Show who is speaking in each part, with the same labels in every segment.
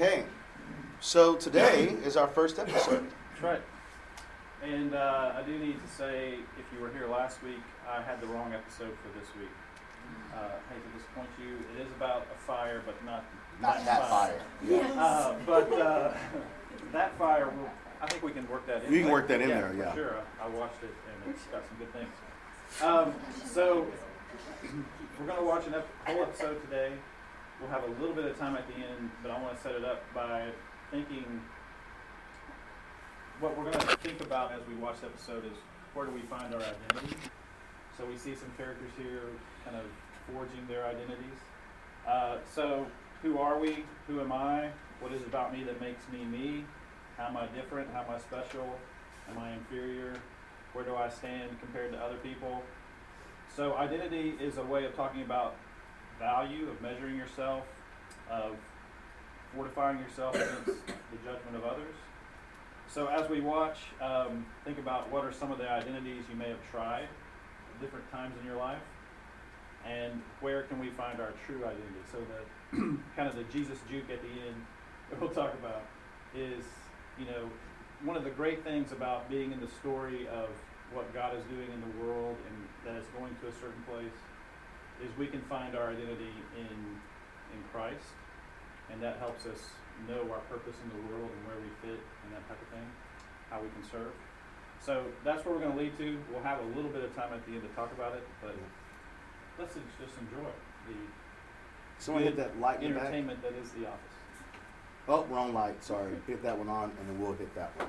Speaker 1: Okay, so today is our first episode.
Speaker 2: That's right. And uh, I do need to say, if you were here last week, I had the wrong episode for this week. Uh, hate to disappoint you. It is about a fire, but not
Speaker 1: Not that fire.
Speaker 2: Uh, but uh, that fire, will, I think we can work that in.
Speaker 1: We can work that in
Speaker 2: yeah,
Speaker 1: there, yeah.
Speaker 2: For sure. I, I watched it and it's got some good things. Um, so we're going to watch an ep- whole episode today. We'll have a little bit of time at the end, but I want to set it up by thinking what we're going to think about as we watch the episode is where do we find our identity? So we see some characters here kind of forging their identities. Uh, so who are we? Who am I? What is it about me that makes me me? How am I different? How am I special? Am I inferior? Where do I stand compared to other people? So identity is a way of talking about value, of measuring yourself, of fortifying yourself against the judgment of others. So as we watch, um, think about what are some of the identities you may have tried at different times in your life, and where can we find our true identity? So the kind of the Jesus juke at the end that we'll talk about is, you know, one of the great things about being in the story of what God is doing in the world and that it's going to a certain place is we can find our identity in in Christ, and that helps us know our purpose in the world and where we fit and that type of thing, how we can serve. So that's where we're going to lead to. We'll have a little bit of time at the end to talk about it, but let's just enjoy the
Speaker 1: Someone hit that light in the back.
Speaker 2: entertainment that is The Office.
Speaker 1: Oh, wrong light. Sorry. Hit that one on, and then we'll hit that one.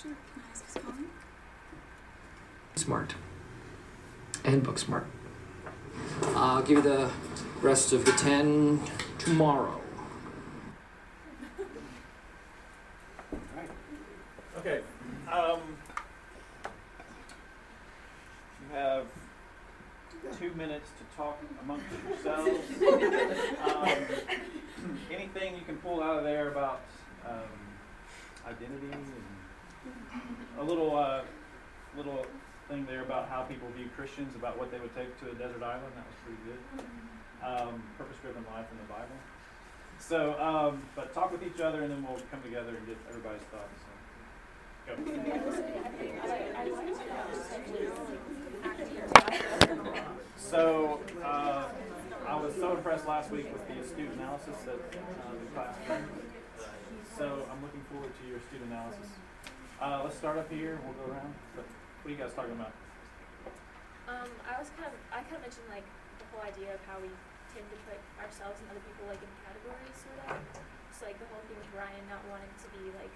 Speaker 3: Sure, can I ask who's calling?
Speaker 4: Smart and book smart. I'll give you the rest of the 10 tomorrow.
Speaker 2: Okay. Um, you have two minutes to talk amongst yourselves. um, anything you can pull out of there about um, identity and a little uh, little thing there about how people view Christians, about what they would take to a desert island. That was pretty good. Um, purpose-driven life in the Bible. So, um, but talk with each other, and then we'll come together and get everybody's thoughts. So. So, uh, I was so impressed last week with the astute analysis that uh, the class did. So, I'm looking forward to your astute analysis. Uh, let's start up here. We'll go around. What are you guys talking about?
Speaker 5: Um, I was kind of, I kind of mentioned like the whole idea of how we tend to put ourselves and other people like in categories, sort of. It's like the whole thing with Ryan not wanting to be like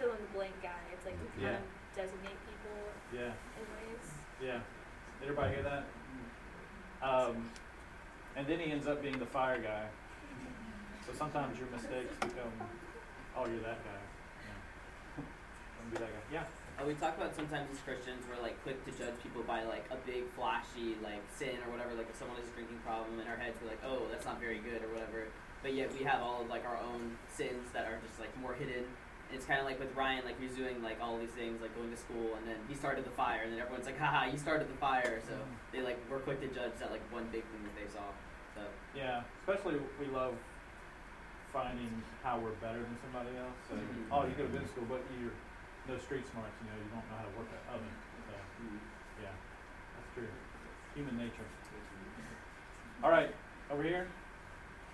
Speaker 5: fill in the blank guy. It's like we kind
Speaker 2: Yeah.
Speaker 5: of designate people
Speaker 2: Yeah,
Speaker 5: in ways.
Speaker 2: yeah. Did everybody hear that? Um, and then he ends up being the fire guy. So sometimes your mistakes become, oh, you're that guy. Yeah. Don't be that guy. Yeah.
Speaker 6: Uh, we talk about sometimes as Christians we're like quick to judge people by like a big flashy like sin or whatever. Like if someone has a drinking problem in our heads, we're like, oh, that's not very good or whatever. But yet we have all of like our own sins that are just like more hidden. And it's kind of like with Ryan, like he's doing like all these things, like going to school, and then he started the fire, and then everyone's like, haha, you started the fire. So they like were quick to judge that like one big thing that they saw. So
Speaker 2: Yeah, especially we love finding how we're better than somebody else. So,
Speaker 6: Mhm.
Speaker 2: oh, you go to business school, but you're no street smarts. You know, you don't know how to work an oven. So, yeah, that's true. Human nature. All right, over here.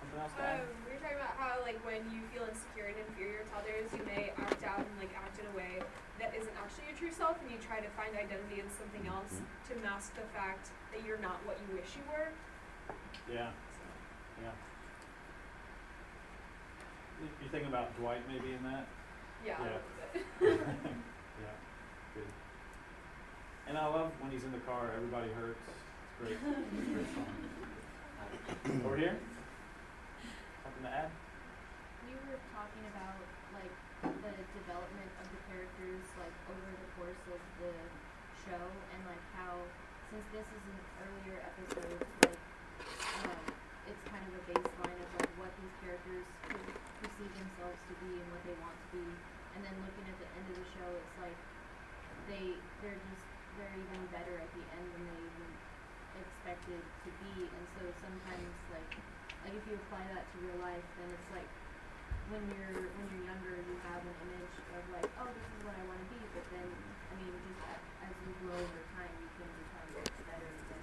Speaker 2: Something else?
Speaker 7: Um, we were talking about how, like, when you feel insecure and inferior to others, you may act out and like act in a way that isn't actually your true self, and you try to find identity in something else to mask the fact that you're not what you wish you were.
Speaker 2: Yeah, yeah. You- You thinking about Dwight maybe in that?
Speaker 7: Yeah.
Speaker 2: Yeah.
Speaker 7: A little bit.
Speaker 2: yeah, good. And I love when he's in the car, everybody hurts. It's great. It's a great song. Over here? Something to add?
Speaker 8: You were talking about like the development of the characters like over the course of the show and like how since this is an earlier episode like um, it's kind of a baseline of like what these characters perceive themselves to be and what they want to be and then looking at the end of the show it's like they they're just they're even better at the end than they even expected to be. And so sometimes like like if you apply that to real life then it's like when you're when you're younger you have an image of like oh this is what I want to be. But then I mean just a, as you grow over time you can become better than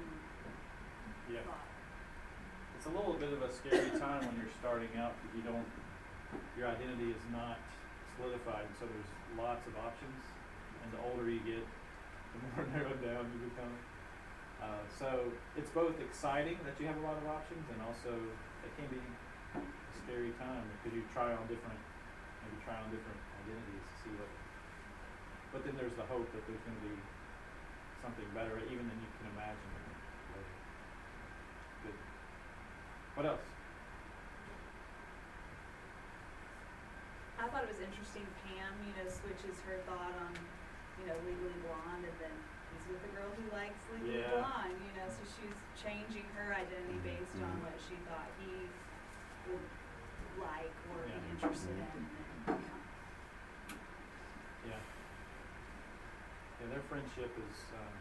Speaker 8: you
Speaker 2: Yeah.
Speaker 8: thought.
Speaker 2: It's a little bit of a scary time when you're starting out because you don't, your identity is not solidified, so there's lots of options. And the older you get, the more narrowed down you become. Uh, so it's both exciting that you have a lot of options, and also it can be a scary time because you try on different, maybe try on different identities to see what. But then there's the hope that there's going to be something better, even than you can imagine. Good. What else?
Speaker 9: I thought it was interesting Pam, you know, switches her thought on, you know, Legally Blonde and then he's with the girl who likes Legally
Speaker 2: Yeah.
Speaker 9: Blonde, you know, so she's changing her identity based on
Speaker 1: Mhm.
Speaker 9: what she thought he would like or
Speaker 2: Yeah.
Speaker 9: be interested in. And.
Speaker 2: Yeah. Yeah, their friendship is um,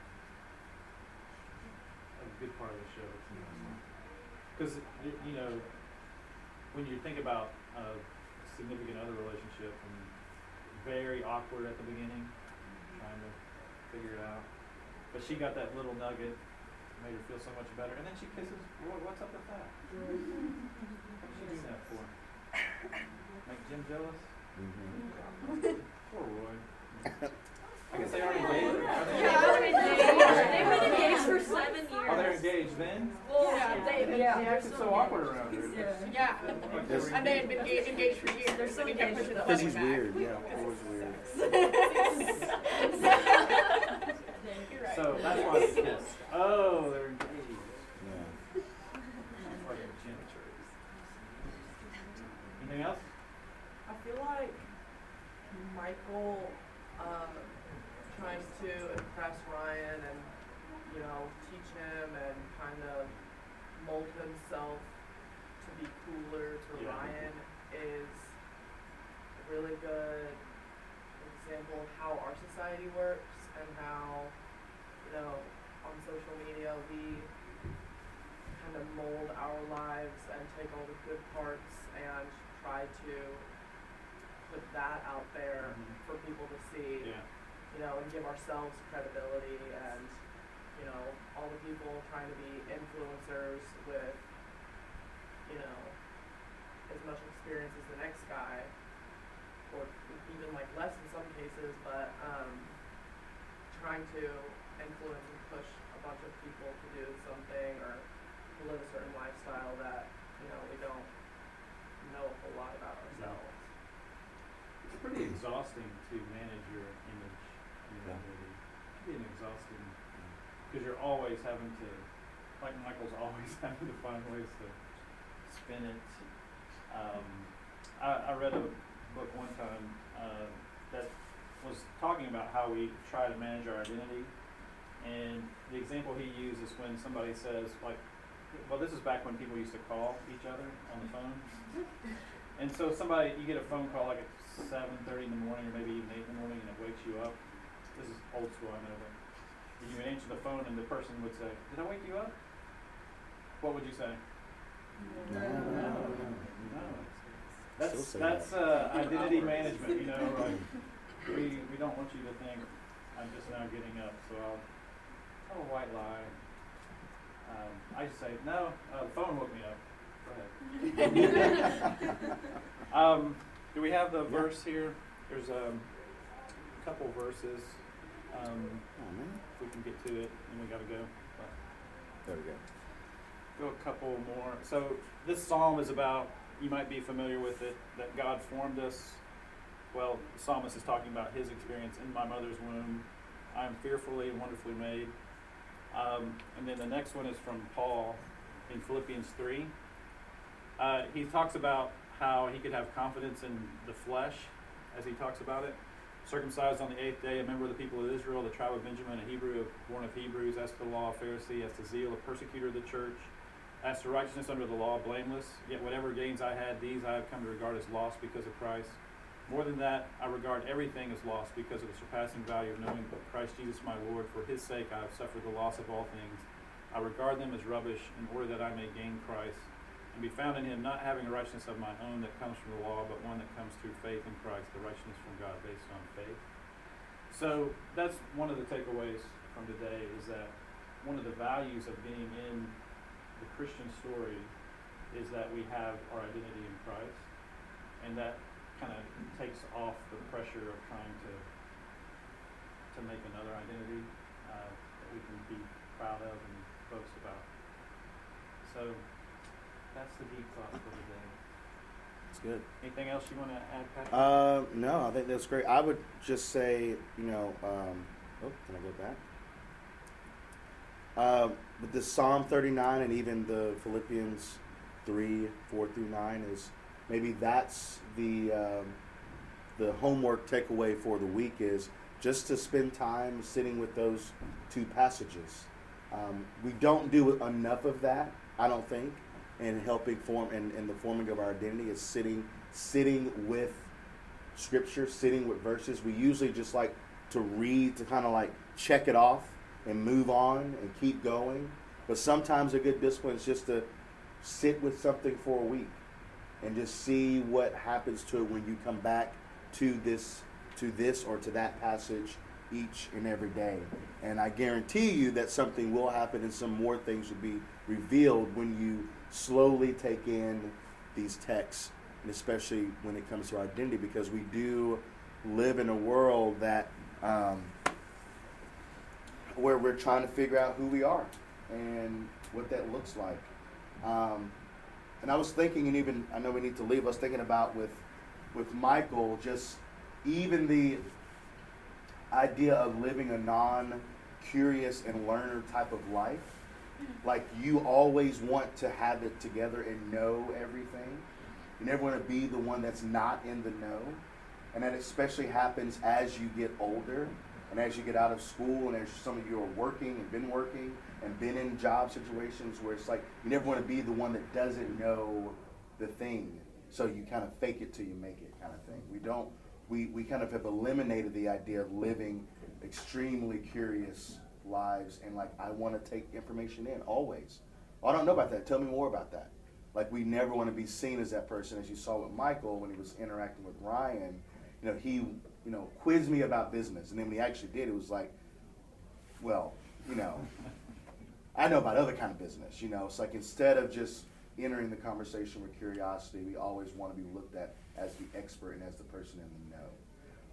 Speaker 2: a good part of the show. It's interesting. Because, you know, when you think about a significant other relationship and very awkward at the beginning, trying to figure it out. But she got that little nugget, made her feel so much better. And then she kisses, what, what's up with that? What's she doing that for? Make Jim jealous?
Speaker 1: Mhm.
Speaker 2: Poor Roy. I guess they are engaged. Are they
Speaker 5: Yeah,
Speaker 2: engaged?
Speaker 5: they've been engaged. They've been engaged for seven years.
Speaker 2: Oh, they're engaged then?
Speaker 5: Well,
Speaker 3: Yeah,
Speaker 5: they,
Speaker 3: they-
Speaker 5: yeah,
Speaker 2: They
Speaker 5: they're
Speaker 2: acted
Speaker 5: still
Speaker 2: so
Speaker 5: engaged.
Speaker 2: awkward around here.
Speaker 3: Yeah.
Speaker 2: Like they were
Speaker 3: And they had been
Speaker 2: engaged.
Speaker 3: engaged, engaged for years.
Speaker 5: They're still
Speaker 3: and we kept
Speaker 5: engaged.
Speaker 3: pushing the
Speaker 1: This
Speaker 3: wedding back.
Speaker 1: weird, yeah, it was weird.
Speaker 3: Right.
Speaker 2: So that's why they kissed. Oh, they're engaged.
Speaker 1: Yeah.
Speaker 2: That's why they're Anything else?
Speaker 10: I feel like Michael um, trying to impress Ryan and you know teach him and kind of mold himself to be cooler to
Speaker 2: Yeah.
Speaker 10: Ryan is a really good example of how our society works and how you know on social media we kind of mold our lives and take all the good parts and try to put that out there
Speaker 2: Mhm.
Speaker 10: for people to see,
Speaker 2: Yeah.
Speaker 10: you know, and give ourselves credibility and, you know, all the people trying to be influencers with, you know, as much experience as the next guy, or even like less in some cases, but um, trying to influence and push a bunch of people to do something or to live a certain lifestyle that, you know, we don't know a whole lot about ourselves.
Speaker 2: It's pretty exhausting to manage your image and your
Speaker 1: Yeah.
Speaker 2: identity. It can be an exhausting because you're always having to, like Michael's always having to find ways to spin it. Um, I, I read a book one time uh, that was talking about how we try to manage our identity, and the example he used is when somebody says like, well, this is back when people used to call each other on the phone. And so somebody, you get a phone call like at seven thirty in the morning, or maybe even eight in the morning, and it wakes you up. This is old school, I know, but you would answer the phone, and the person would say, "Did I wake you up?" What would you say?
Speaker 1: No, no, no, no.
Speaker 2: No. That's
Speaker 1: Still
Speaker 2: that's uh, identity management. You know, like we we don't want you to think I'm just now getting up, so I'll tell a white lie. Um, I just say no. Uh, the phone woke me up. Go ahead. um, do we have the
Speaker 1: Yeah.
Speaker 2: verse here? There's um, a couple verses. Um,
Speaker 1: Oh, man.
Speaker 2: if we can get to it, and we gotta go. But
Speaker 1: There we go.
Speaker 2: Go a couple more. So this psalm is about, you might be familiar with it, that God formed us. Well, the psalmist is talking about his experience in my mother's womb. I am fearfully and wonderfully made. Um, and then the next one is from Paul in Philippians 3. Uh, he talks about how he could have confidence in the flesh, as he talks about it. Circumcised on the eighth day, a member of the people of Israel, the tribe of Benjamin, a Hebrew, born of Hebrews, as to the law, a Pharisee, as to zeal, a persecutor of the church, as to righteousness under the law, blameless. Yet whatever gains I had, these I have come to regard as loss because of Christ. More than that, I regard everything as lost because of the surpassing value of knowing Christ Jesus my Lord. For his sake I have suffered the loss of all things. I regard them as rubbish in order that I may gain Christ and be found in him, not having a righteousness of my own that comes from the law, but one that comes through faith in Christ, the righteousness from God based on faith. So that's one of the takeaways from today is that one of the values of being in the Christian story is that we have our identity in Christ, and that kind of takes off the pressure of trying to to make another identity uh, that we can be proud of and boast about. So that's the deep thought for today.
Speaker 1: It's good.
Speaker 2: Anything else you want to add, Patrick?
Speaker 1: Uh, no, I think that's great. I would just say, you know, um, oh, can I go back? Um, but the Psalm 39 and even the Philippians 3, 4 through 9 is maybe that's the um, the homework takeaway for the week is just to spend time sitting with those two passages. Um, we don't do enough of that, I don't think, in helping form and in, in the forming of our identity is sitting sitting with scripture, sitting with verses. We usually just like to read to kind of like check it off and move on and keep going. But sometimes a good discipline is just to sit with something for a week and just see what happens to it when you come back to this to this or to that passage each and every day. And I guarantee you that something will happen and some more things will be revealed when you slowly take in these texts, and especially when it comes to identity, because we do live in a world that um, where we're trying to figure out who we are and what that looks like. Um, and I was thinking, and even I know we need to leave. I was thinking about with with Michael, just even the idea of living a non-curious and learner type of life. Like you always want to have it together and know everything. You never want to be the one that's not in the know. And that especially happens as you get older and as you get out of school and as some of you are working and been working and been in job situations where it's like you never want to be the one that doesn't know the thing. So you kind of fake it till you make it kind of thing. We don't we, we kind of have eliminated the idea of living extremely curious lives and like I want to take information in always. Oh, I don't know about that. Tell me more about that. Like we never want to be seen as that person, as you saw with Michael when he was interacting with Ryan. You know, he you know quiz me about business, and then when he actually did, it was like, well, you know, I know about other kind of business. You know, it's like instead of just entering the conversation with curiosity, we always want to be looked at as the expert and as the person in the know.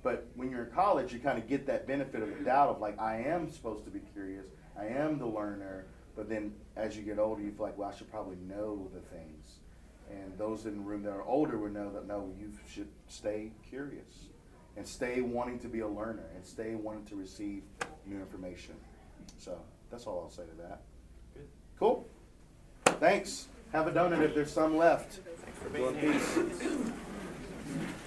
Speaker 1: But when you're in college, you kind of get that benefit of the doubt of like, I am supposed to be curious, I am the learner. But then as you get older, you feel like, well, I should probably know the things. And those in the room that are older would know that no, you should stay curious and stay wanting to be a learner and stay wanting to receive new information. So that's all I'll say to that.
Speaker 2: Good.
Speaker 1: Cool. Thanks. Have a donut if there's some left.
Speaker 2: Thanks for being
Speaker 1: in
Speaker 2: here.
Speaker 1: peace.